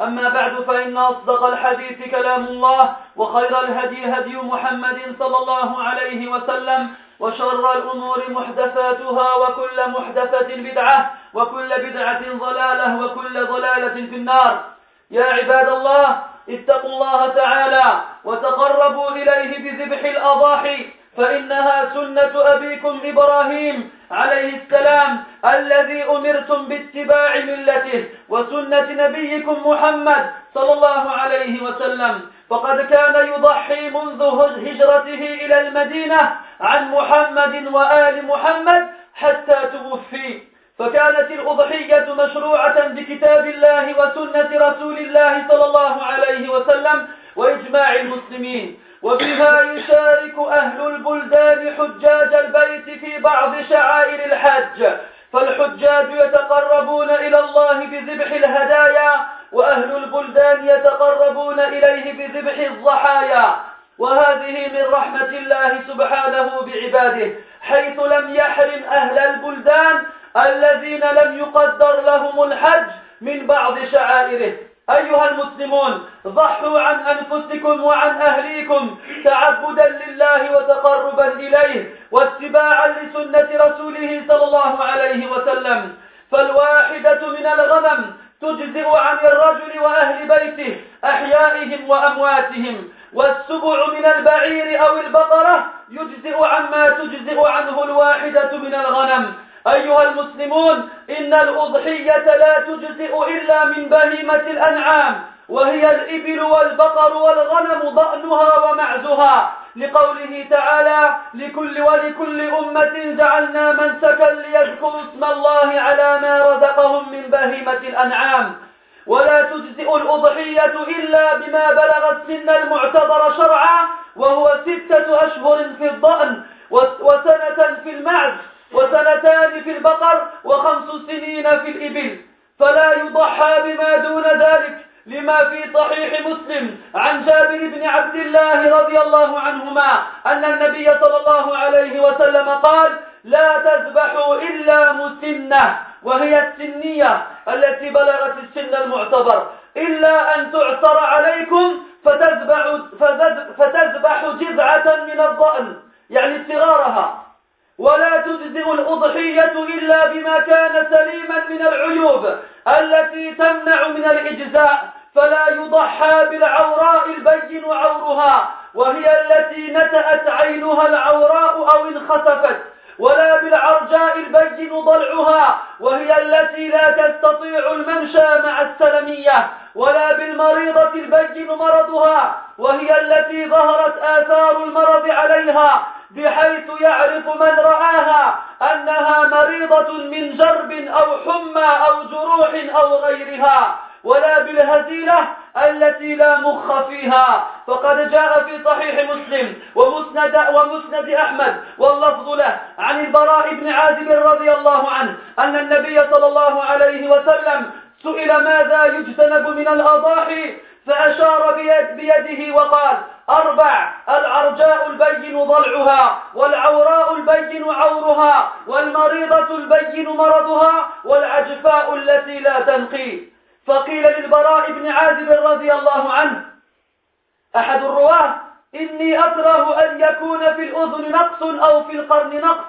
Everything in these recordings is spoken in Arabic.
أما بعد فإن أصدق الحديث كلام الله وخير الهدي هدي محمد صلى الله عليه وسلم وشر الأمور محدثاتها وكل محدثة بدعة وكل بدعة ضلالة وكل ضلالة في النار. يا عباد الله اتقوا الله تعالى وتقربوا إليه بذبح الأضاحي فإنها سنة أبيكم إبراهيم عليه السلام الذي أمرتم باتباع ملته وسنة نبيكم محمد صلى الله عليه وسلم. فقد كان يضحي منذ هجرته إلى المدينة عن محمد وآل محمد حتى توفي. فكانت الأضحية مشروعة بكتاب الله وسنة رسول الله صلى الله عليه وسلم وإجماع المسلمين. وبها يشارك أهل البلدان حجاج البيت في بعض شعائر الحج. فالحجاج يتقربون إلى الله بذبح الهدايا وأهل البلدان يتقربون إليه بذبح الضحايا. وهذه من رحمة الله سبحانه بعباده حيث لم يحرم أهل البلدان الذين لم يقدر لهم الحج من بعض شعائره. أيها المسلمون ضحوا عن أنفسكم وعن أهليكم تعبدا لله وتقربا إليه واتباعا لسنة رسوله صلى الله عليه وسلم. فالواحدة من الغنم تجزئ عن الرجل وأهل بيته أحيائهم وأمواتهم. والسبع من البعير أو البقرة يجزئ عما تجزئ عنه الواحدة من الغنم. أيها المسلمون إن الأضحية لا تجزئ إلا من بهيمة الأنعام وهي الإبل والبقر والغنم ضأنها ومعزها. لقوله تعالى لكل ولكل أمة جعلنا منسكا ليذكروا اسم الله على ما رزقهم من بهيمة الأنعام. ولا تجزئ الأضحية إلا بما بلغ السن المعتبر شرعا وهو ستة أشهر في الضأن وسنة في المعز. وسنتان في البقر وخمس سنين في الإبل فلا يضحى بما دون ذلك لما في صحيح مسلم عن جابر بن عبد الله رضي الله عنهما أن النبي صلى الله عليه وسلم قال لا تذبحوا إلا مسنة وهي السنية التي بلغت السن المعتبر. إلا أن تعثر عليكم فتذبح, فتذبح جذعة من الضأن يعني صغارها. ولا تجزئ الأضحية إلا بما كان سليما من العيوب التي تمنع من الإجزاء فلا يضحى بالعوراء البين عورها وهي التي نتأت عينها العوراء أو انخسفت ولا بالعرجاء البين ضلعها وهي التي لا تستطيع الممشى مع السلمية ولا بالمريضة البين مرضها وهي التي ظهرت آثار المرض عليها بحيث يعرف من رآها أنها مريضة من جرب أو حمى أو جروح أو غيرها ولا بالهزيلة التي لا مخ فيها. فقد جاء في صحيح مسلم ومسند, ومسند أحمد واللفظ له عن البراء بن عازب رضي الله عنه أن النبي صلى الله عليه وسلم سئل ماذا يجتنب من الأضاحي؟ فأشار بيد بيده وقال أربع العرجاء البين ضلعها والعوراء البين عورها والمريضة البين مرضها والعجفاء التي لا تنقي. فقيل للبراء بن عازب رضي الله عنه أحد الرواة إني أكره أن يكون في الأذن نقص أو في القرن نقص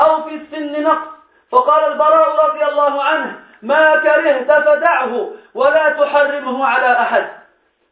أو في السن نقص. فقال البراء رضي الله عنه ما كرهت فدعه ولا تحرمه على أحد.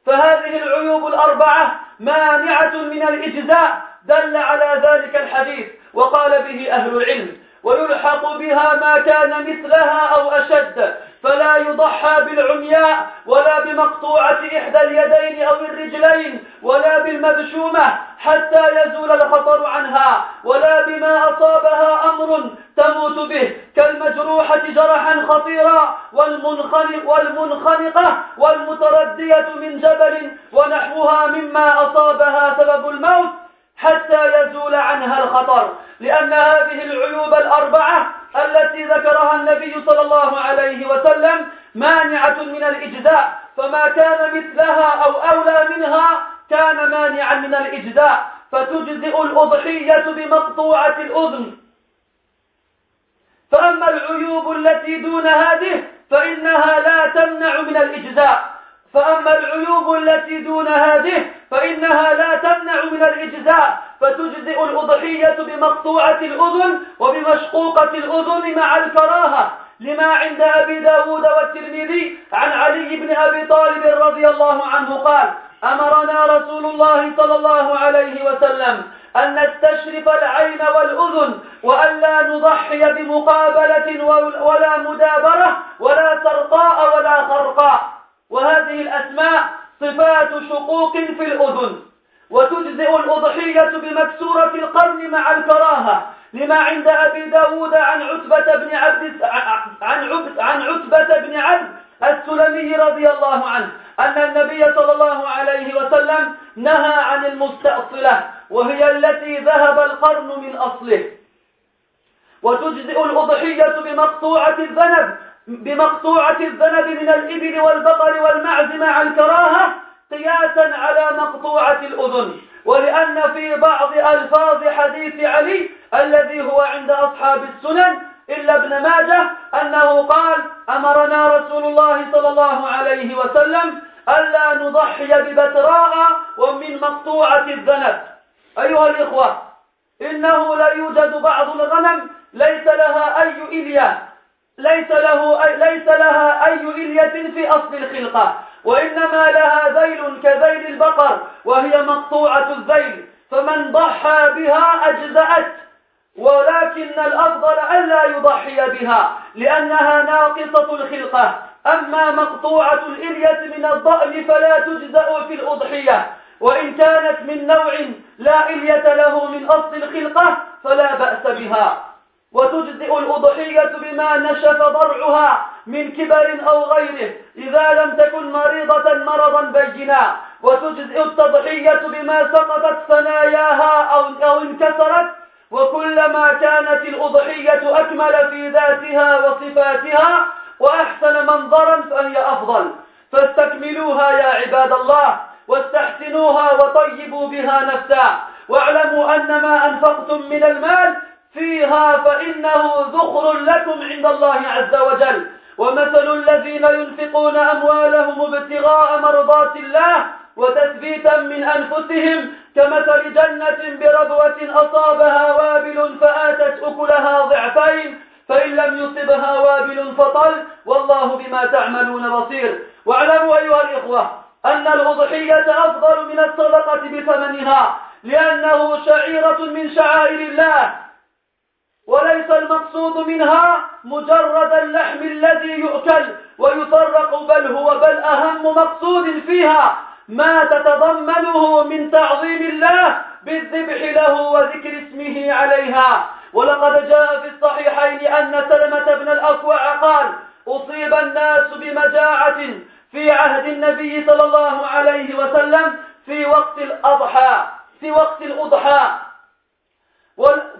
فهذه العيوب الأربعة أربعة مانعة من الإجزاء دل على ذلك الحديث وقال به أهل العلم. ويلحق بها ما كان مثلها أو أشد فلا يضحى بالعمياء ولا بمقطوعة إحدى اليدين أو الرجلين ولا بالمبشومة حتى يزول الخطر عنها ولا بما أصابها أمر تموت به كالمجروحة جرحا خطيرا والمنخنق والمنخنقة والمتردية من جبل ونحوها مما أصابها سبب الموت. حتى يزول عنها الخطر لأن هذه العيوب الأربعة التي ذكرها النبي صلى الله عليه وسلم مانعة من الإجزاء فما كان مثلها أو أولى منها كان مانعا من الإجزاء فتجزئ الأضحية بمقطوعة الأذن. فأما العيوب التي دون هذه فإنها لا تمنع من الإجزاء. فأما العيوب التي دون هذه فإنها لا تمنع من الإجزاء فتجزئ الأضحية بمقطوعة الأذن وبمشقوقة الأذن مع الكراهة لما عند أبي داود والترمذي عن علي بن أبي طالب رضي الله عنه قال أمرنا رسول الله صلى الله عليه وسلم أن نستشرف العين والأذن وأن لا نضحي بمقابلة ولا مدابرة ولا سرقاء ولا خرقاء. وهذه الأسماء صفات شقوق في الأذن وتجزئ الأضحية بمكسورة القرن مع الكراهة لما عند أبي داود عن عتبة بن عبد عن عبد عن عتبة بن عبد السلمي رضي الله عنه أن النبي صلى الله عليه وسلم نهى عن المستأصلة وهي التي ذهب القرن من أصله. وتجزئ الأضحية بمقطوعة الذنب بمقطوعة الذنب من الإبل والبقر والمعز مع الكراهة قياسا على مقطوعة الأذن. ولأن في بعض ألفاظ حديث علي الذي هو عند أصحاب السنن إلا ابن ماجه أنه قال أمرنا رسول الله صلى الله عليه وسلم ألا نضحي ببتراء ومن مقطوعة الذنب. أيها الإخوة إنه لا يوجد بعض الغنم ليس لها أي إلية ليس, له أي ليس لها أي إلية في أصل الخلقة وإنما لها ذيل كذيل البقر وهي مقطوعة الذيل فمن ضحى بها أجزأت ولكن الأفضل ألا يضحي بها لأنها ناقصة الخلقة. أما مقطوعة الإلية من الضأن فلا تجزأ في الأضحية وإن كانت من نوع لا إلية له من أصل الخلقة فلا بأس بها. وتجزئ الأضحية بما نشف ضرعها من كبر أو غيره. إذا لم تكن مريضة مرضا بينا. وتجزئ التضحية بما سقطت ثناياها أو, أو انكسرت. وكلما كانت الأضحية أكمل في ذاتها وصفاتها وأحسن منظرا فهي أفضل. فاستكملوها يا عباد الله واستحسنوها وطيبوا بها نفسا. واعلموا أن ما أنفقتم من المال فيها فإنه ذخر لكم عند الله عز وجل. ومثل الذين ينفقون أموالهم ابتغاء مرضات الله وتثبيتا من أنفسهم كمثل جنة بربوة أصابها وابل فآتت أكلها ضعفين فإن لم يصبها وابل فطل والله بما تعملون بصير. واعلموا أيها الإخوة أن الأضحية أفضل من الصدقة بثمنها لأنه شعيرة من شعائر الله. وليس المقصود منها مجرد اللحم الذي يؤكل ويفرق بل هو بل أهم مقصود فيها ما تتضمنه من تعظيم الله بالذبح له وذكر اسمه عليها. ولقد جاء في الصحيحين أن سلمة بن الأكوع قال أصيب الناس بمجاعة في عهد النبي صلى الله عليه وسلم في وقت الأضحى في وقت الأضحى.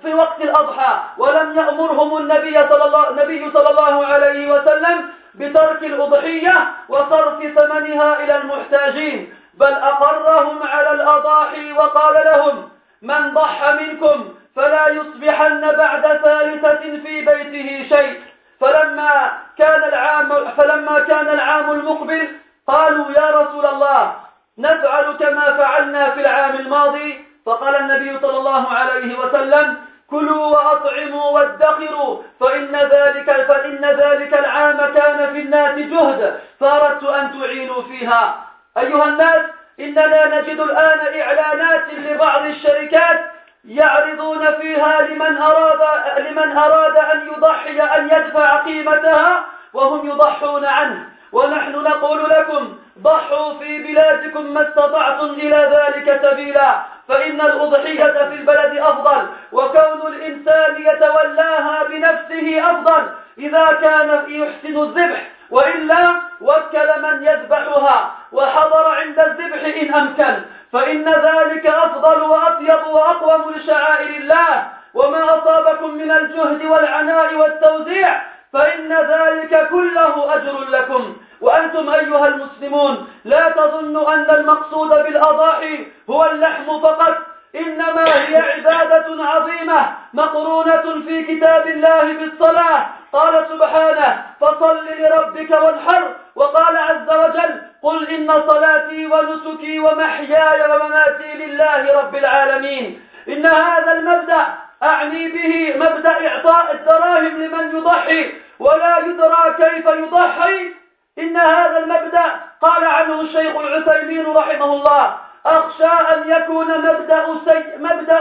في وقت الأضحى ولم يأمرهم النبي صلى الله, النبي صلى الله عليه وسلم بترك الأضحية وصرف ثمنها إلى المحتاجين بل أقرهم على الأضاحي وقال لهم من ضحى منكم فلا يصبحن بعد ثالثة في بيته شيء فلما كان العام فلما كان العام المقبل قالوا يا رسول الله نفعل كما فعلنا في العام الماضي فقال النبي صلى الله عليه وسلم كلوا وأطعموا وادخروا فإن ذلك, فإن ذلك العام كان في الناس جهد. فأردت أن تعينوا فيها. أيها الناس إننا نجد الآن إعلانات لبعض الشركات يعرضون فيها لمن أراد, لمن أراد أن يضحي أن يدفع قيمتها وهم يضحون عنه. ونحن نقول لكم ضحوا في بلادكم ما استطعتم إلى ذلك سبيلا فإن الأضحية في البلد أفضل وكون الإنسان يتولاها بنفسه أفضل. إذا كان يحسن الذبح وإلا وكل من يذبحها وحضر عند الذبح إن أمكن فإن ذلك أفضل وأطيب وأقوم لشعائر الله. وما أصابكم من الجهد والعناء والتوزيع فإن ذلك كله أجر لكم. وأنتم أيها المسلمون لا تظنوا أن المقصود بالأضاحي هو اللحم فقط إنما هي عبادة عظيمة مقرونة في كتاب الله بالصلاة. قال سبحانه فصل لربك وانحر. وقال عز وجل قل إن صلاتي ونسكي ومحياي ومماتي لله رب العالمين. إن هذا المبدأ أعني به مبدأ إعطاء الدراهم لمن يضحي ولا يدرى كيف يضحي. إن هذا المبدأ قال عنه الشيخ العثيمين رحمه الله أخشى أن يكون مبدأ سيء, مبدأ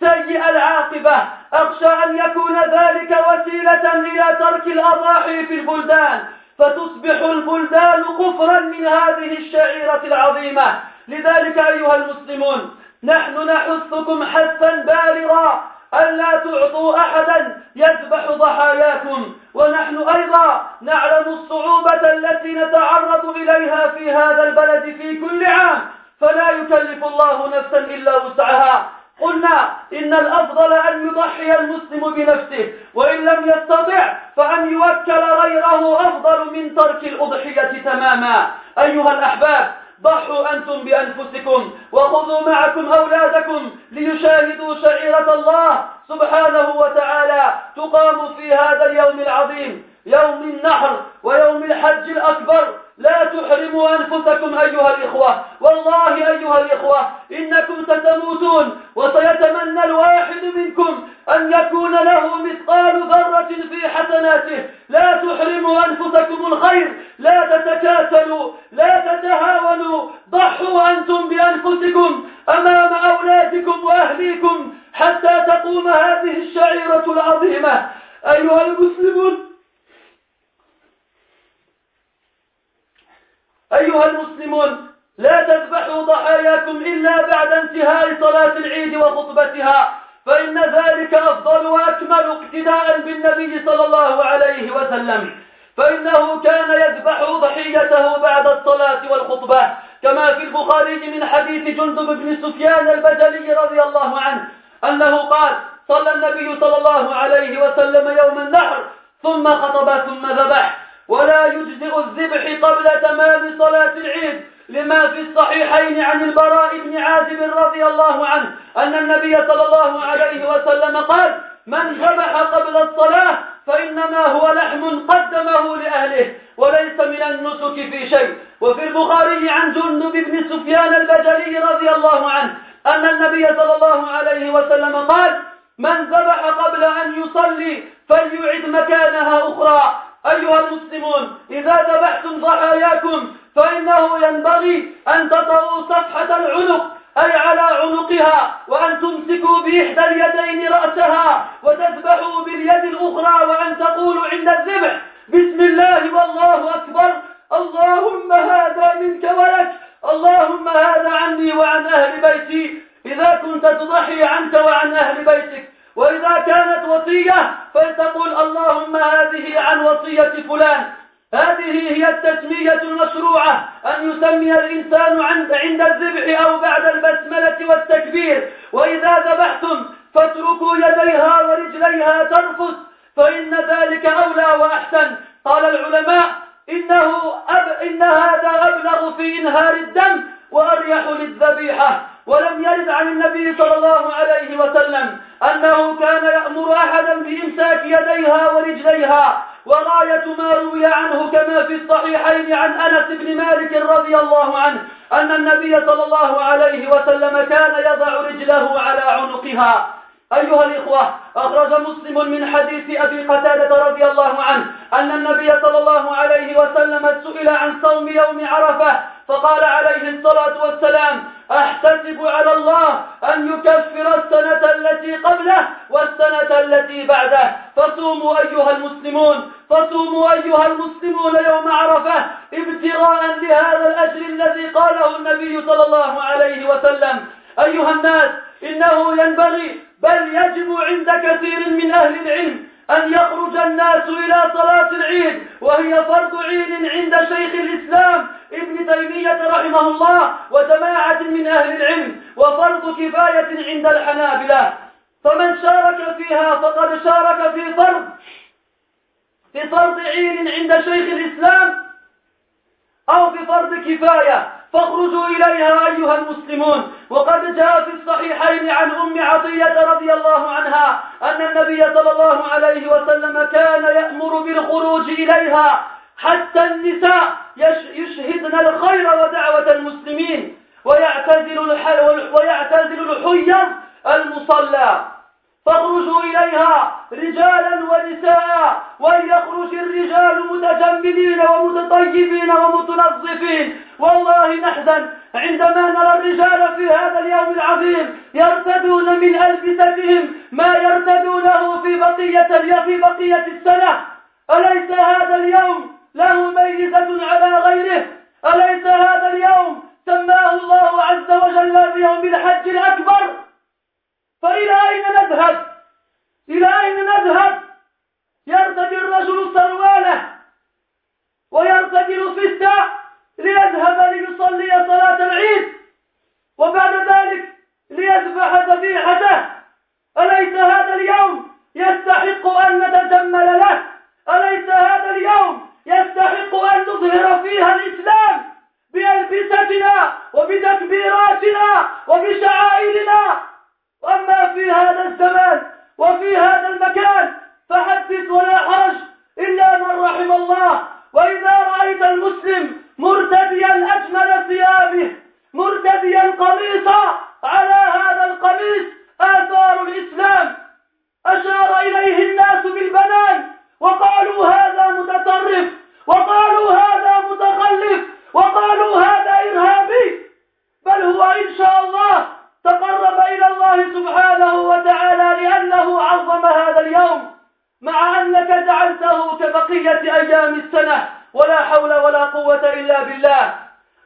سيء العاقبة. أخشى أن يكون ذلك وسيلة إلى ترك الأضاحي في البلدان. فتصبح البلدان كفرا من هذه الشعيرة العظيمة. لذلك أيها المسلمون نحن نحثكم حثا بالغا ألا تعطوا أحدا يذبح ضحاياكم؟ ونحن أيضا نعلم الصعوبة التي نتعرض إليها في هذا البلد في كل عام. فلا يكلف الله نفسا إلا وسعها. قلنا إن الأفضل أن يضحي المسلم بنفسه وإن لم يستطع فأن يوكل غيره أفضل من ترك الأضحية تماما. أيها الأحباب ضحوا أنتم بأنفسكم وخذوا معكم أولادكم ليشاهدوا شعيرة الله سبحانه وتعالى تقام في هذا اليوم العظيم يوم النحر ويوم الحج الأكبر. لا تحرموا أنفسكم أيها الإخوة والله أيها الإخوة إنكم ستموتون وسيتمنى الواحد منكم أن يكون له مثقال ذرة في حسناته. لا تحرموا أنفسكم الخير. لا تتكاسلوا. لا تتهاونوا. ضحوا أنتم بأنفسكم أمام أولادكم وأهليكم حتى تقوم هذه الشعيرة العظيمة. أيها المسلمون أيها المسلمون لا تذبحوا ضحاياكم إلا بعد انتهاء صلاة العيد وخطبتها. فإن ذلك أفضل وأكمل اقتداء بالنبي صلى الله عليه وسلم. فإنه كان يذبح ضحيته بعد الصلاة والخطبة كما في البخاري من حديث جندب بن سفيان البجلي رضي الله عنه أنه قال صلى النبي صلى الله عليه وسلم يوم النحر ثم خطب ثم ذبح. ولا يجزئ الذبح قبل تمام صلاة العيد. لما في الصحيحين عن البراء بن عازب رضي الله عنه أن النبي صلى الله عليه وسلم قال من ذبح قبل الصلاة فإنما هو لحم قدمه لأهله وليس من النسك في شيء. وفي البخاري عن جندب بن سفيان البجلي رضي الله عنه أن النبي صلى الله عليه وسلم قال من ذبح قبل أن يصلي فليعد مكانها أخرى. أيها المسلمون إذا ذبحتم ضحاياكم فإنه ينبغي أن تطروا صفحة العنق أي على عنقها وأن تمسكوا بإحدى اليدين رأسها وتذبحوا باليد الأخرى وأن تقولوا عند الذبح بسم الله والله أكبر اللهم هذا منك ولك اللهم هذا عني وعن أهل بيتي إذا كنت تضحي عنك وعن أهل بيتك. وإذا كانت وصية فلتقول اللهم هذه عن وصية فلان. هذه هي التسمية المشروعة أن يسمي الإنسان عند عند الذبح أو بعد البسملة والتكبير. وإذا ذبحتم فاتركوا يديها ورجليها ترفس فإن ذلك أولى وأحسن. قال العلماء إنه أب إن هذا أبلغ في إنهار الدم وأريح للذبيحة ولم يرد عن النبي صلى الله عليه وسلم أنه كان يأمر أحدا بإمساك يديها ورجليها وغاية ما روي عنه كما في الصحيحين عن أنس بن مالك رضي الله عنه أن النبي صلى الله عليه وسلم كان يضع رجله على عنقها. أيها الإخوة أخرج مسلم من حديث أبي قتادة رضي الله عنه أن النبي صلى الله عليه وسلم سئل عن صوم يوم عرفة فقال عليه الصلاة والسلام أحتسب على الله أن يكفر السنة التي قبله والسنة التي بعده. فصوموا أيها المسلمون فصوموا أيها المسلمون يوم عرفة ابتغاء لهذا الأجر الذي قاله النبي صلى الله عليه وسلم. أيها الناس إنه ينبغي بل يجب عند كثير من أهل العلم أن يخرج الناس إلى صلاة العيد وهي فرض عيد عند شيخ الإسلام ابن تيمية رحمه الله وجماعة من أهل العلم وفرض كفاية عند الحنابلة. فمن شارك فيها فقد شارك في فرض. في فرض عيد عند شيخ الإسلام أو في فرض كفاية. فاخرجوا إليها أيها المسلمون. وقد جاء في الصحيحين عن أم عطية رضي الله عنها أن النبي صلى الله عليه وسلم كان يأمر بالخروج إليها حتى النساء يشهدن الخير ودعوة المسلمين. ويعتزل ويعتزل الحيض المصلى. فاخرجوا إليها رجالا ونساء وليخرج الرجال متجملين ومتطيبين ومتنظفين. والله نحزن عندما نرى الرجال في هذا اليوم العظيم يرتدون من ألبستهم ما يرتدونه في بقية في بقية السنة. أليس هذا اليوم له ميزة على غيره؟ أليس هذا اليوم سماه الله عز وجل بيوم الحج الأكبر؟ فإلى أين نذهب؟ إلى أين نذهب؟ يرتدي الرجل سرواله ويرتدي الفتة ليذهب ليصلي صلاة العيد وبعد ذلك ليذبح ذبيحته. أليس هذا اليوم يستحق أن نتجمل له؟ أليس هذا اليوم يستحق أن نظهر فيها الإسلام بألبستنا وبتكبيراتنا وبشعائرنا؟ وأما في هذا الزمان وفي هذا المكان فحدث ولا حرج إلا من رحم الله وإذا رأيت المسلم مرتديا أجمل ثيابه مرتديا قميصا على هذا القميص آثار الإسلام أشار إليه الناس بالبنان وقالوا هذا متطرف وقالوا هذا متخلف وقالوا هذا إرهابي بل هو إن شاء الله تقرب إلى الله سبحانه وتعالى لأنه عظم هذا اليوم مع أنك جعلته كبقية أيام السنة ولا حول ولا قوة إلا بالله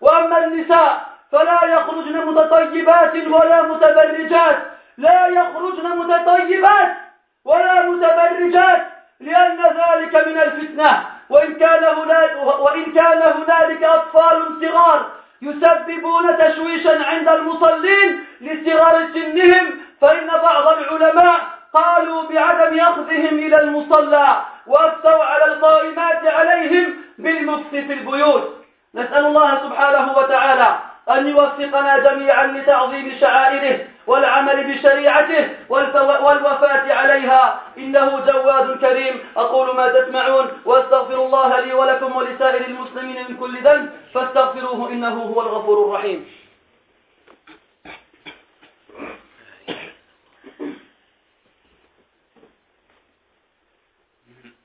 وأما النساء فلا يخرجن متطيبات ولا متبرجات لا يخرجن متطيبات ولا متبرجات لأن ذلك من الفتنة وإن كان هنالك, وإن كان هنالك أطفال صغار يسببون تشويشا عند المصلين لصغار سنهم فإن بعض العلماء قالوا بعدم أخذهم إلى المصلى وأفتوا على القائمات عليهم بالمكس في البيوت نسأل الله سبحانه وتعالى أن يوفقنا جميعا لتعظيم شعائره والعمل بشريعته والوفاة عليها إنه جواد كريم أقول ما تسمعون وأستغفر الله لي ولكم ولسائر المسلمين من كل ذنب فاستغفروه إنه هو الغفور الرحيم.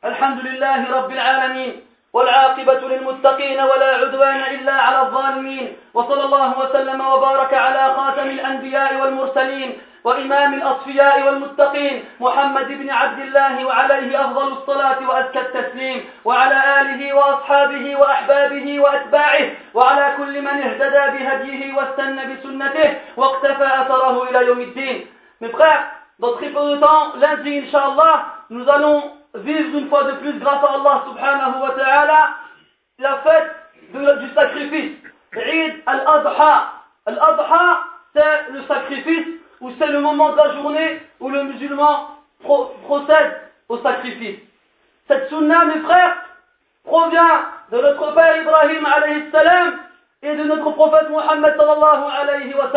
الحمد لله رب العالمين والعاقبة للمتقين ولا عدوان إلا على الظالمين وصلى الله وسلم وبارك على خاتم الأنبياء والمرسلين وإمام الأصفياء والمتقين محمد بن عبد الله وعليه أفضل الصلاة وأزكى التسليم وعلى آله وأصحابه وأحبابه وأتباعه وعلى كل من اهتدى بهديه واستنى بسنته واقتفى أثره إلى يوم الدين Mes frères, dans très peu de temps, lundi, Inch'Allah, nous allons vivre une fois de plus, grâce à Allah subhanahu wa ta'ala, la fête de, du sacrifice. Eid al-Adha. Al-Adha, c'est le sacrifice, ou c'est le moment de la journée où le musulman pro procède au sacrifice. Cette sunna, mes frères, provient de notre père Ibrahim alayhi salam et de notre prophète Muhammad sallallahu alayhi wa.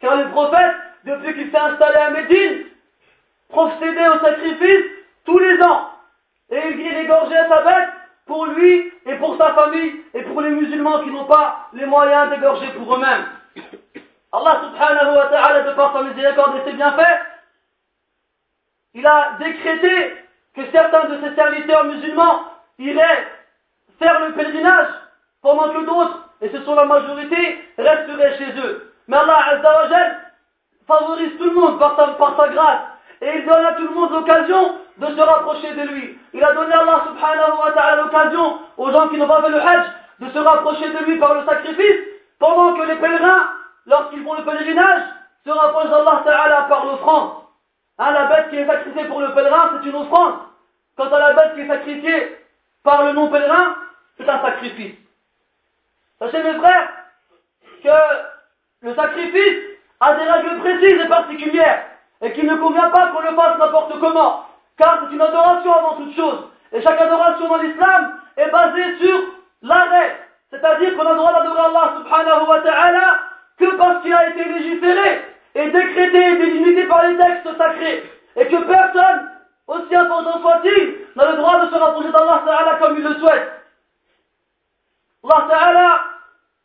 Car le prophète, depuis qu'il s'est installé à Médine, procédait au sacrifice tous les ans. Et il égorgeait sa bête pour lui et pour sa famille et pour les musulmans qui n'ont pas les moyens d'égorger pour eux-mêmes. Allah subhanahu wa ta'ala, de par sa miséricorde et ses bienfaits, il a décrété que certains de ses serviteurs musulmans iraient faire le pèlerinage pendant que d'autres, et ce sont la majorité, resteraient chez eux. monde par sa, grâce. Et il donne à tout le monde l'occasion de se rapprocher de lui. Il a donné à Allah subhanahu wa ta'ala l'occasion aux gens qui n'ont pas fait le hajj de se rapprocher de lui par le sacrifice, pendant que les pèlerins, lorsqu'ils font le pèlerinage, se rapprochent d'Allah ta'ala par l'offrande. Hein, la bête qui est sacrifiée pour le pèlerin, c'est une offrande. Quant à la bête qui est sacrifiée par le non-pèlerin, c'est un sacrifice. Sachez mes frères que le sacrifice a des règles précises et particulières et qu'il ne convient pas qu'on le fasse n'importe comment, car c'est une adoration avant toute chose. Et chaque adoration dans l'islam est basée sur l'arrêt, c'est-à-dire qu'on a le droit d'adorer Allah subhanahu wa ta'ala que parce qu'il a été légiféré et décrété et délimité par les textes sacrés, et que personne, aussi important soit-il, n'a le droit de se rapprocher d'Allah ta'ala comme il le souhaite. Allah ta'ala,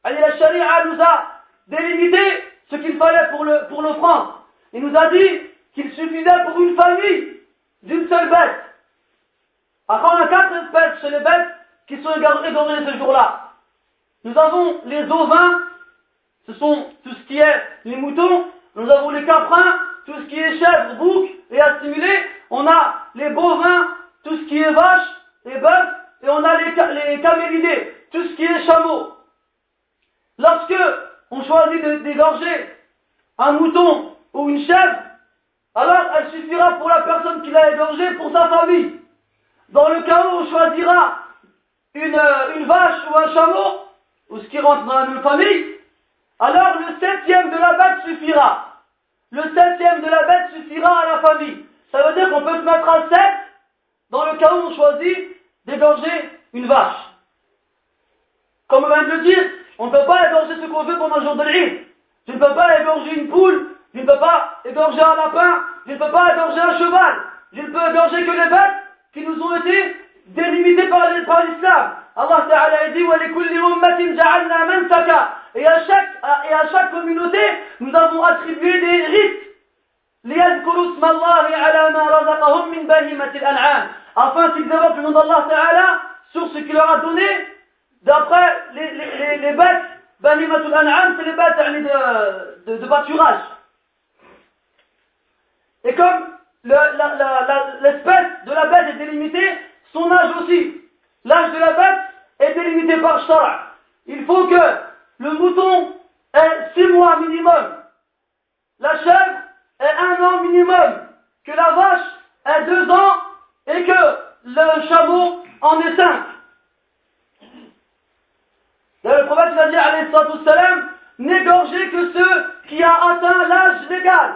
la sharia nous a délimité ce qu'il fallait pour l'offrande. Pour il nous a dit qu'il suffisait pour une famille d'une seule bête. Après, on a quatre espèces chez les bêtes qui sont égorgées ce jour-là. Nous avons les ovins, ce sont tout ce qui est les moutons. Nous avons les caprins, tout ce qui est chèvre, bouc et assimilé. On a les bovins, tout ce qui est vache et bœuf. Et on a les, les camélidés, tout ce qui est chameau. Lorsque on choisit d'égorger un mouton ou une chèvre, alors elle suffira pour la personne qui l'a égorgé pour sa famille. Dans le cas où on choisira une, euh, vache ou un chameau, ou ce qui rentre dans la même famille, alors le septième de la bête suffira. Le septième de la bête suffira à la famille. Ça veut dire qu'on peut se mettre à sept dans le cas où on choisit d'égorger une vache. Comme on vient de le dire, on ne peut pas égorger ce qu'on veut pendant le jour de l'île. Je ne peux pas égorger une poule, je ne peux pas égorger un lapin, je ne peux pas égorger un cheval. Je ne peux égorger que les bêtes qui nous ont été délimitées par l'islam. Allah Ta'ala dit et à chaque et à chaque communauté nous avons attribué des rites. afin qu'ils évoquent le nom d'Allah Ta'ala sur ce qu'il leur a donné. D'après les, les, les, bêtes Bahimatul An'am c'est les bêtes de, de, de pâturage. Et comme l'espèce de la bête est délimitée son âge aussi. L'âge de la bête est délimité par Shara. Il faut que le mouton ait six mois minimum, la chèvre ait un an minimum, que la vache ait deux ans et que le chameau en ait cinq. le prophète va dire, alayhi salam, n'égorgez que ceux qui ont atteint l'âge légal.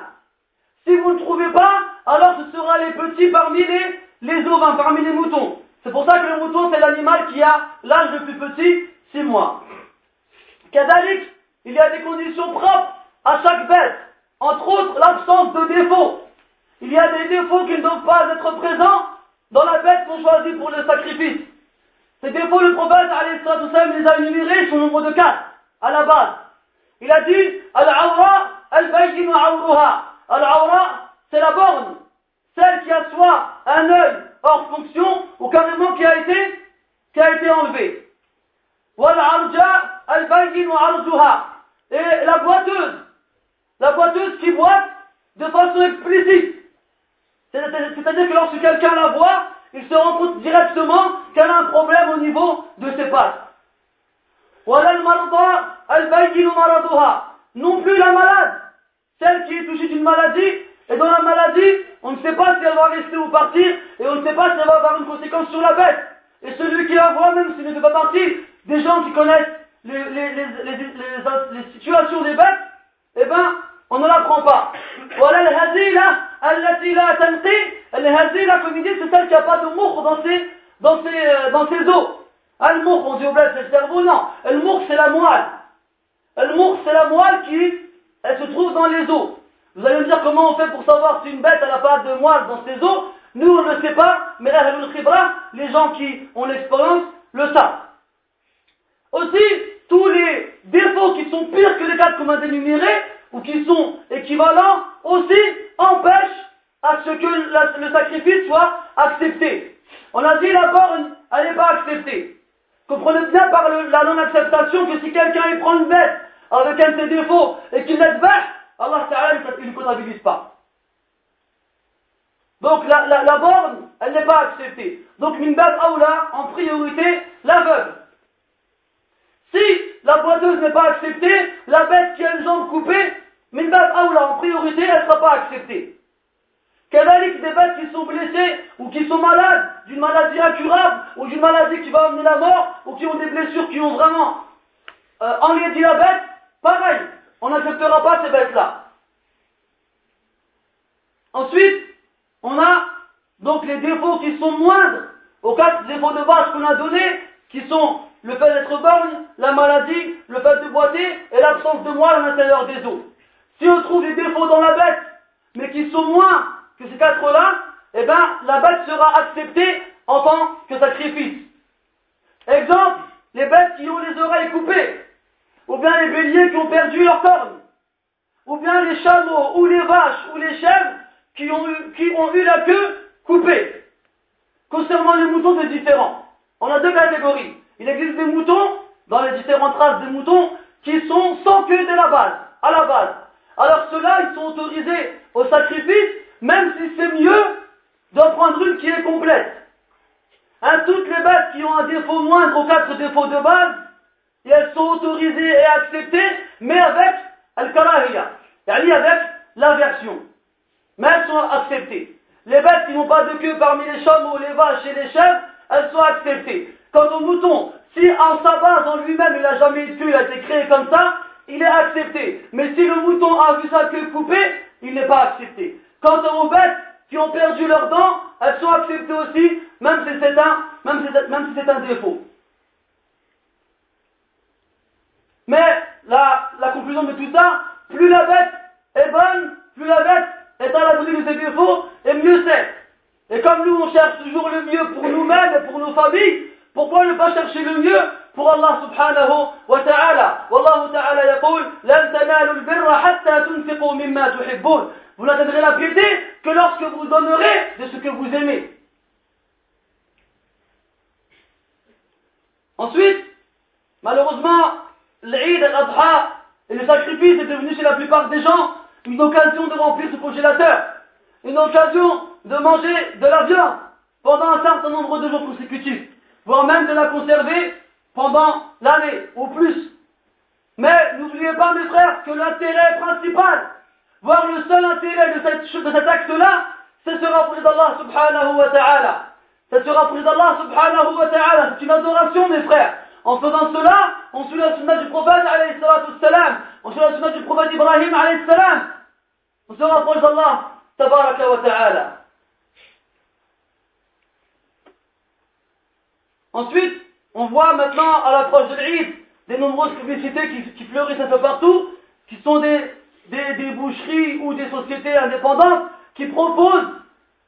Si vous ne trouvez pas, alors ce sera les petits parmi les, les ovins, parmi les moutons. C'est pour ça que le mouton, c'est l'animal qui a l'âge le plus petit, 6 mois. Il y a des conditions propres à chaque bête. Entre autres, l'absence de défauts. Il y a des défauts qui ne doivent pas être présents dans la bête qu'on choisit pour le sacrifice. Ces défauts, le prophète, les a énumérés, sont nombre de quatre, à la base. Il a dit, Al-Awra, Al-Bayyinu Awruha. Al-Awra, c'est la borne. Celle qui a soit un œil hors fonction ou carrément qui a été, qui a été enlevé. Et la boiteuse, la boiteuse qui boite de façon explicite. C'est-à-dire que lorsque quelqu'un la voit, il se rend compte directement qu'elle a un problème au niveau de ses pattes. Non plus la malade, celle qui est touchée d'une maladie, et dans la maladie, on ne sait pas si elle va rester ou partir, et on ne sait pas si elle va avoir une conséquence sur la bête. Et celui qui la voit, même s'il ne pas partir, des gens qui connaissent les, les, les, les situations des bêtes, eh ben, on ne la prend pas. Voilà le hazila, al-latila tanqi, le hazila, comme il dit, c'est celle qui n'a pas de moukh dans ses, dans ses, euh, dans ses os. Al-moukh, on dit au bled, c'est le cerveau, non. Al-moukh, c'est la moelle. Al-moukh, c'est la moelle qui, elle se trouve dans les os. Vous allez me dire comment on fait pour savoir si une bête n'a pas de moelle dans ses os. Nous, on ne le sait pas, mais les gens qui ont l'expérience le savent. Aussi, tous les défauts qui sont pires que les quatre qu'on a dénumérés, ou qui sont équivalents, aussi empêchent à ce que le sacrifice soit accepté. On a dit la borne, elle n'est pas acceptée. Comprenez bien par la non-acceptation que si quelqu'un prend une bête avec un de ses défauts et qu'il laisse bête, Allah Ta'ala, ne comptabilise pas. Donc la, la, la borne, elle n'est pas acceptée. Donc Minbad Aoula, en priorité, l'aveugle. Si la boiteuse n'est pas acceptée, la bête qui a une jambe coupée, Minbad Aoula, en priorité, elle ne sera pas acceptée. Kadalik, des bêtes qui sont blessées ou qui sont malades d'une maladie incurable ou d'une maladie qui va amener la mort ou qui ont des blessures qui ont vraiment euh, la bête, pareil, on n'acceptera pas ces bêtes-là. Ensuite, on a donc les défauts qui sont moindres aux quatre défauts de base qu'on a donnés, qui sont le fait d'être borgne, la maladie, le fait de boiter et l'absence de moelle à l'intérieur des os. Si on trouve des défauts dans la bête, mais qui sont moins que ces quatre-là, eh bien, la bête sera acceptée en tant que sacrifice. Exemple, les bêtes qui ont les oreilles coupées, ou bien les béliers qui ont perdu leurs cornes, ou bien les chameaux, ou les vaches, ou les chèvres qui ont eu, qui ont eu la queue coupée. Concernant les moutons, c'est différent. On a deux catégories. Il existe des moutons, dans les différentes races de moutons, qui sont sans queue de la base, à la base. Alors ceux-là, ils sont autorisés au sacrifice même si c'est mieux d'en prendre une qui est complète. Hein, toutes les bêtes qui ont un défaut moindre aux quatre défauts de base, et elles sont autorisées et acceptées, mais avec al-karahiyya, avec l'aversion. Mais elles sont acceptées. Les bêtes qui n'ont pas de queue parmi les chameaux, les vaches et les chèvres, elles sont acceptées. Quant au mouton, si en sa base, en lui-même, il n'a jamais queue, il a été créé comme ça, il est accepté. Mais si le mouton a vu sa queue coupée, il n'est pas accepté. Quant aux bêtes qui ont perdu leurs dents, elles sont acceptées aussi, même si c'est un, même même si un défaut. Mais la, la conclusion de tout ça, plus la bête est bonne, plus la bête est à l'abri de ses défauts, et mieux c'est. Et comme nous, on cherche toujours le mieux pour nous-mêmes et pour nos familles, pourquoi ne pas chercher le mieux pour Allah subhanahu wa ta'ala Wallahu ta'ala yaqul, لن تنالوا البر حتى تنفقوا مما تحبون vous n'atteindrez la piété que lorsque vous donnerez de ce que vous aimez. Ensuite, malheureusement, l'Eid al-Adha et le sacrifice est devenu chez la plupart des gens une occasion de remplir ce congélateur, une occasion de manger de la viande pendant un certain nombre de jours consécutifs, voire même de la conserver pendant l'année ou plus. Mais n'oubliez pas, mes frères, que l'intérêt principal Voir le seul intérêt de, cet acte-là, c'est se rapprocher d'Allah subhanahu wa ta'ala. C'est se rapprocher d'Allah subhanahu wa ta'ala. C'est une adoration, mes frères. En faisant cela, on suit la sunna du prophète alayhi salatu salam. On suit la sunna du prophète Ibrahim alayhi salam. On se rapproche d'Allah tabaraka wa ta'ala. Ensuite, on voit maintenant à l'approche de l'Eid des nombreuses publicités qui, fleurissent un peu partout, qui sont des boucheries ou des sociétés indépendantes qui proposent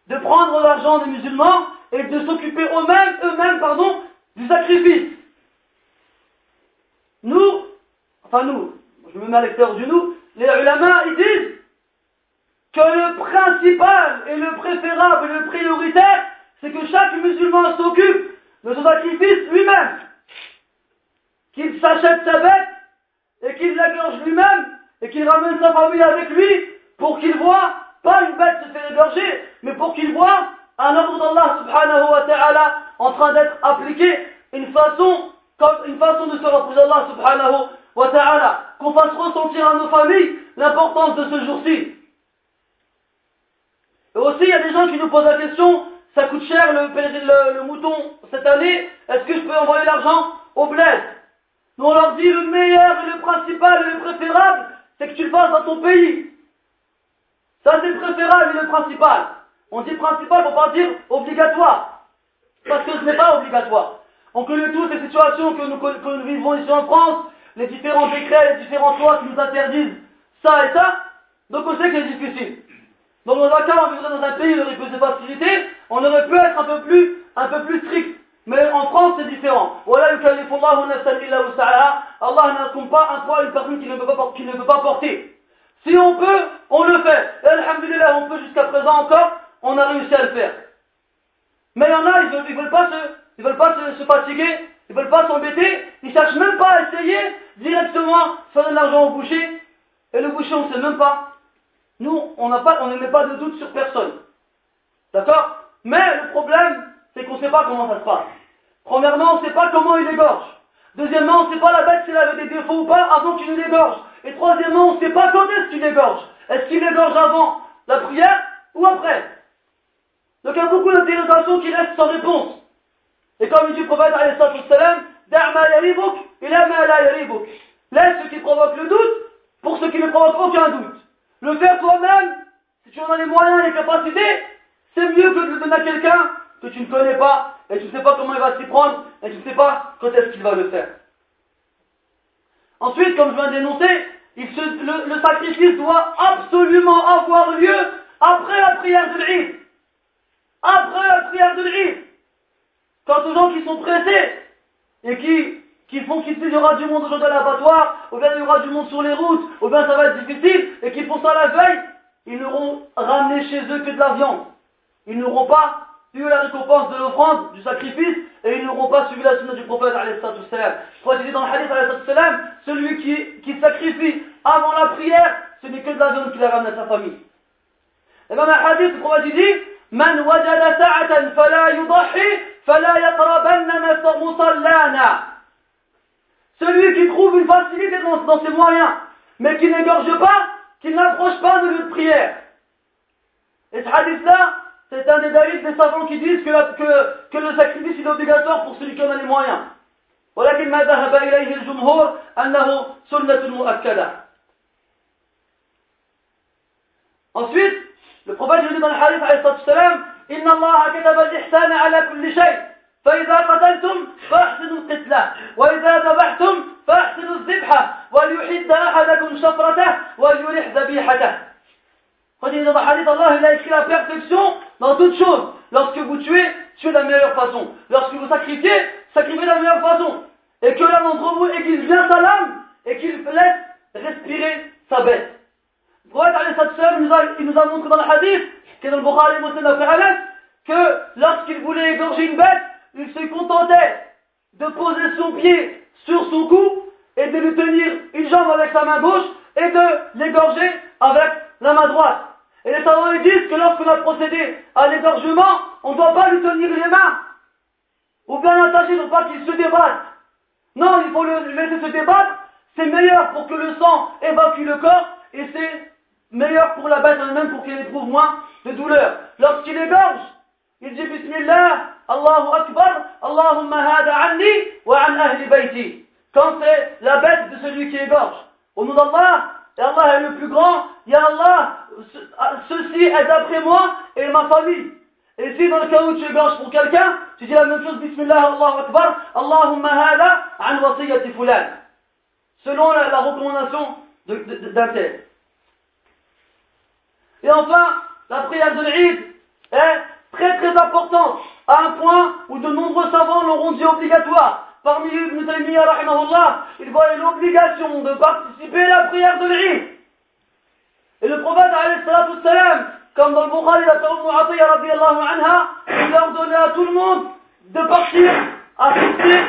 de prendre l'argent des musulmans et de s'occuper eux-mêmes, eux-mêmes, du sacrifice. Nous, enfin nous, je me mets à l'extérieur du nous, les ulama, ils disent que le principal et le préférable et le prioritaire, c'est que chaque musulman s'occupe son sacrifice lui-même. Qu'il s'achète sa bête et qu'il la gorge lui-même et qu'il ramène sa famille avec lui pour qu'il voit, pas une bête se faire égorger, mais pour qu'il voit un ordre d'Allah subhanahu wa ta'ala en train d'être appliqué, une façon, comme une façon de se rapprocher d'Allah subhanahu wa ta'ala, qu'on fasse ressentir à nos familles l'importance de ce jour-ci. Et aussi, il y a des gens qui nous posent la question, ça coûte cher le, le, le mouton cette année, est-ce que je peux envoyer l'argent au bled Nous on leur dit le meilleur et le principal et le préférable, c'est que tu le fasses dans ton pays. Ça, c'est le préférable et le principal. On dit principal pour pas dire obligatoire. Parce que ce n'est pas obligatoire. On connaît tous les situations que nous, vivons ici en France, les différents décrets, les différentes lois qui nous interdisent ça et ça. Donc on sait que c'est difficile. Donc dans un cas, on vivrait dans un pays où il y aurait plus de facilité, on aurait pu être un peu plus, strict. Mais en France, c'est différent. Allah ne compte pas un poids une personne qui ne, peut pas, qui ne peut pas porter. Si on peut, on le fait. Et Alhamdulillah, on peut jusqu'à présent encore, on a réussi à le faire. Mais il y en a, ils veulent, veulent pas se, fatiguer, ils veulent pas s'embêter, ils cherchent même pas à essayer directement faire de l'argent au boucher. Et le boucher, on sait même pas. Nous, on n'a pas, on ne met pas de doute sur personne. D'accord? Mais le problème, c'est qu'on ne sait pas comment ça se passe. Premièrement, on ne sait pas comment il égorge. Deuxièmement, on ne sait pas la bête s'il avait des défauts ou pas avant qu'il ne l'égorge. Et troisièmement, on ne sait pas quand est-ce qu'il égorge. Est-ce qu'il égorge avant la prière ou après? Donc il y a beaucoup d'interrogations qui restent sans réponse. Et comme il dit le prophète, laisse ce qui provoque le doute pour ce qui ne provoque aucun doute. Le faire toi-même, si tu en as les moyens et les capacités, c'est mieux que de le donner à quelqu'un que tu ne connais pas et tu ne sais pas comment il va s'y prendre et tu ne sais pas quand est-ce qu'il va le faire. Ensuite, comme je viens d'énoncer, le, sacrifice doit absolument avoir lieu après la prière de l'Eid. Après la prière de l'Eid. Quant aux gens qui sont pressés et qui, qui font qu'il y aura du monde aujourd'hui à l'abattoir, ou bien il y aura du monde sur les routes, ou bien ça va être difficile, et qui font ça la veille, ils n'auront ramené chez eux que de la viande Ils n'auront pas eu la récompense de l'offrande, du sacrifice, et ils n'auront pas suivi la sunna du prophète Je crois dit dans le hadith celui qui, qui sacrifie avant la prière, ce n'est que de la viande qu'il a ramené à sa famille. Et dans le hadith, le prophète dit, من وجد سعة فلا يضحي فلا يقربن مصلانا Celui qui trouve une facilité dans, dans ses moyens, mais qui n'égorge pas, qui n'approche pas de lieu de prière. Et ce hadith-là, c'est un des daïs des savants qui disent que, la, que, que le sacrifice est obligatoire pour celui qui en a les moyens. ولكن ما ذهب إليه الجمهور أنه سنة مؤكدة. Ensuite, le prophète dit dans le hadith عليه الصلاة والسلام إن الله كتب الإحسان على كل شيء فإذا قتلتم فأحسنوا القتلة وإذا ذبحتم فأحسنوا الذبحة وليحد أحدكم شفرته وليرح ذبيحته Il dans il a écrit la perfection dans toutes choses. Lorsque vous tuez, tuez de la meilleure façon. Lorsque vous sacrifiez, sacrifiez de la meilleure façon. Et que l'un d'entre vous aiguise bien sa lame et qu'il laisse respirer sa bête. Le prophète il nous, a, montré dans le hadith, qui est dans le Bukhari que lorsqu'il voulait égorger une bête, il se contentait de poser son pied sur son cou et de lui tenir une jambe avec sa main gauche et de l'égorger avec la main droite. Et les savants disent que lorsqu'on a procédé à l'égorgement, on ne doit pas lui tenir les mains. Ou bien l'attacher pour pas qu'il se débatte. Non, il faut le laisser se débattre. C'est meilleur pour que le sang évacue le corps et c'est meilleur pour la bête elle-même pour qu'elle éprouve moins de douleur. Lorsqu'il égorge, il dit Bismillah, Allahu Akbar, Allahumma hada anni wa an ahli bayti. Quand c'est la bête de celui qui égorge. Au nom d'Allah, et Allah est le plus grand, Ya Allah, ceci est d'après moi et ma famille. Et si dans le cas où tu égorges pour quelqu'un, tu dis la même chose, Bismillah, Allahu Akbar, Allahumma hada an wasiyati fulan. Selon la, la recommandation d'un tel. Et enfin, la prière de l'Eid est très très importante, à un point où de nombreux savants l'auront dit obligatoire. Parmi Ibn Taymiyyah, il voyait l'obligation de participer à la prière de l'Eid. Et le prophète, comme dans le Bukhari, la il a ordonné à tout le monde de partir assister,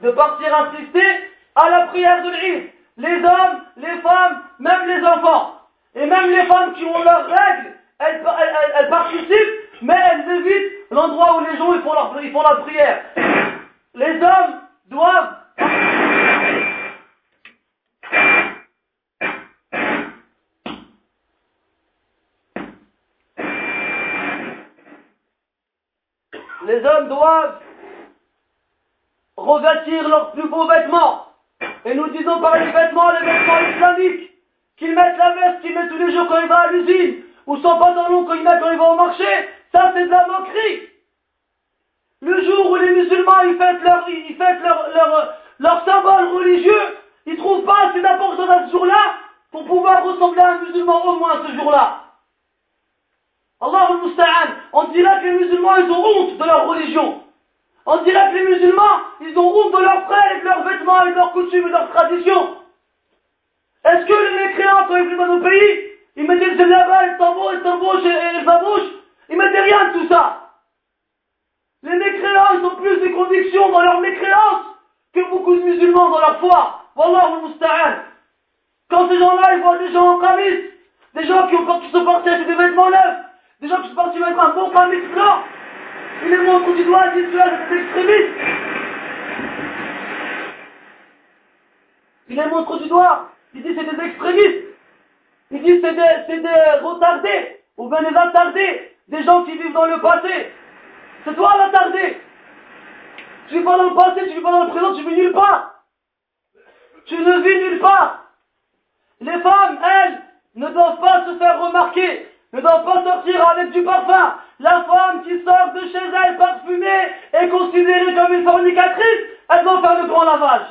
de partir assister à la prière de l'Eid. Les hommes, les femmes, même les enfants. Et même les femmes qui ont leurs règles, elles, participent, mais elles évitent l'endroit où les gens ils font, leur, ils font la prière. Les hommes doivent les hommes doivent revêtir leurs plus beaux vêtements. Et nous disons par les vêtements, les vêtements islamiques qu'il mette la veste qu'il met tous les jours quand il va à l'usine, ou son pantalon quand il met quand il va au marché, ça c'est de la moquerie. Le jour où les musulmans ils fêtent leur, ils leur, leur, symbole religieux, ils trouvent pas assez d'importance à ce jour-là pour pouvoir ressembler à un musulman au moins ce jour-là. Allah al on dirait que les musulmans ils ont honte de leur religion. On dirait que les musulmans ils ont honte de leurs frères et de leurs vêtements et de leurs coutumes et de leurs traditions. Est-ce que les mécréants, quand ils venaient dans nos pays, ils mettaient le là le tambour, le tambour et le babouche Ils mettaient rien de tout ça. Les mécréants, ils ont plus de convictions dans leur mécréance que beaucoup de musulmans dans leur foi. Wallah musta'an. Quand ces gens-là, ils voient des gens en camis, des gens qui, ont, qui se portaient des vêtements neufs, Des gens qui sont partis mettre un bon pain blanc. Ils les montrent du doigt, ils disent que c'est des extrémistes. Ils les montrent du doigt. Ils disent c'est des extrémistes. Ils disent c'est des, c'est des retardés. Ou bien des attardés. Des gens qui vivent dans le passé. C'est toi l'attardé. Tu vis pas dans le passé, tu vis pas dans le présent, tu vis nulle part. Tu ne vis nulle part. Les femmes, elles, ne doivent pas se faire remarquer, ne doivent pas sortir avec du parfum. La femme qui sort de chez elle parfumée est considérée comme une fornicatrice, elle doit faire le grand lavage.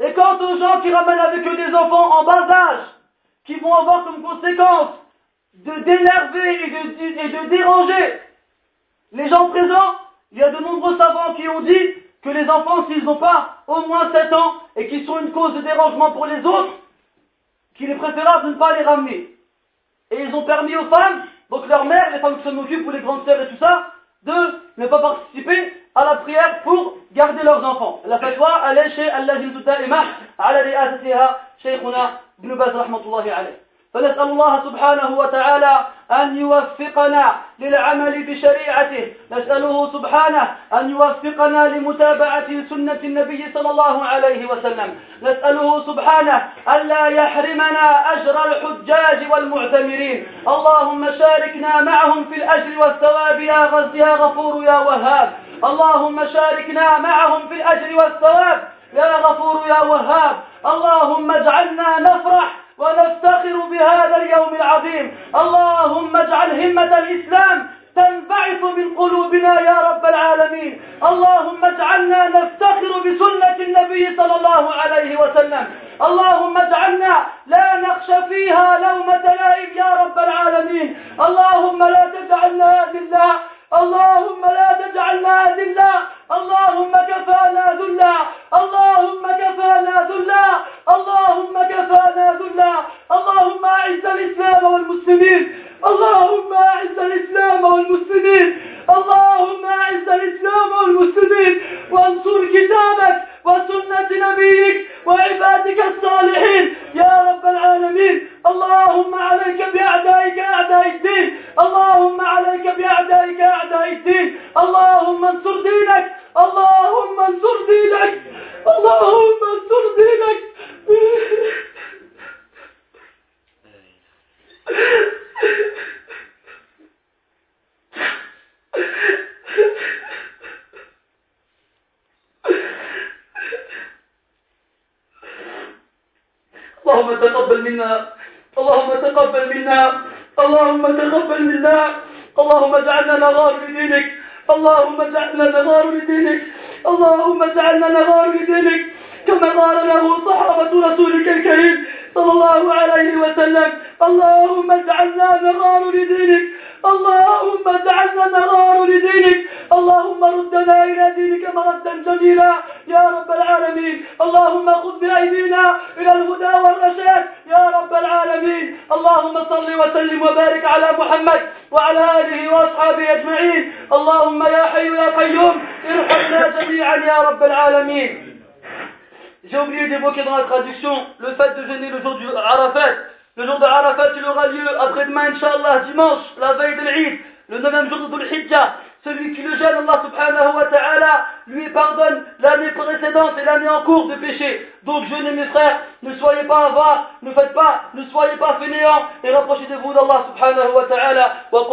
Et quant aux gens qui ramènent avec eux des enfants en bas âge, qui vont avoir comme conséquence de d'énerver et de, et de déranger les gens présents, il y a de nombreux savants qui ont dit que les enfants, s'ils n'ont pas au moins 7 ans et qui sont une cause de dérangement pour les autres, qu'il est préférable de ne pas les ramener. Et ils ont permis aux femmes, donc leurs mères, les femmes qui s'en occupent, ou les grandes sœurs et tout ça, de ne pas participer à la prière pour garder leurs enfants. La fatwa, elle chez Allah rahmatullahi. فنسأل الله سبحانه وتعالى أن يوفقنا للعمل بشريعته. نسأله سبحانه أن يوفقنا لمتابعة سنة النبي صلى الله عليه وسلم. نسأله سبحانه ألا يحرمنا أجر الحجاج والمعتمرين. اللهم شاركنا معهم في الأجر والثواب. يا غز يا غفور يا وهاب. اللهم شاركنا معهم في الأجر والثواب. يا غفور يا وهاب. اللهم اجعلنا نفرح ونفتخر بهذا اليوم العظيم. اللهم اجعل همة الإسلام تنبعث من قلوبنا يا رب العالمين. اللهم اجعلنا نفتخر بسنة النبي صلى الله عليه وسلم. اللهم اجعلنا لا نخشى فيها لومة لائم يا رب العالمين. اللهم لا تجعلنا لله اللهم لا تجعلنا ذلا. اللهم كفانا ذلا. اللهم كفانا ذلا. اللهم كفانا ذلا. اللهم أعز الإسلام والمسلمين. اللهم أعز الإسلام والمسلمين. اللهم أعز الإسلام والمسلمين. وانصر كتابك وسنة نبيك وعبادك الصالحين. يا رب العالمين اللهم عليك بأعدائك أعداء الدين. اللهم عليك بأعدائك أعداء الدين. اللهم انصر دينك. اللهم انصر دينك. اللهم انصر دينك. اللهم تقبل منا. اللهم تقبل منا. اللهم تقبل منا. اللهم اجعلنا نغار لدينك. اللهم اجعلنا نغار لدينك. اللهم اجعلنا نغار لدينك. كما قال له صحابة رسولك الكريم صلى الله عليه وسلم اللهم اجعلنا نغار لدينك. اللهم اجعلنا نغار لدينك. اللهم ردنا إلى دينك مردا جميلا. يا رب العالمين. اللهم خذ بأيدينا إلى الهدى والرشاد. يا رب العالمين. اللهم صل وسلم وبارك على محمد وعلى آله وأصحابه أجمعين. اللهم يا حي يا قيوم ارحمنا جميعا يا رب العالمين. J'ai oublié d'évoquer dans la traduction le fait de jeûner le jour du Arafat. Le jour de Arafat, il aura lieu après-demain, Inch'Allah, dimanche, la veille de l'Eid, le neuvième jour de l'Hijjah. Celui qui le gêne, Allah subhanahu wa ta'ala, lui pardonne l'année précédente et l'année en cours de péché. Donc jeûnez mes frères, ne soyez pas avares, ne faites pas, ne soyez pas fainéants et rapprochez-vous d'Allah subhanahu wa ta'ala. Wa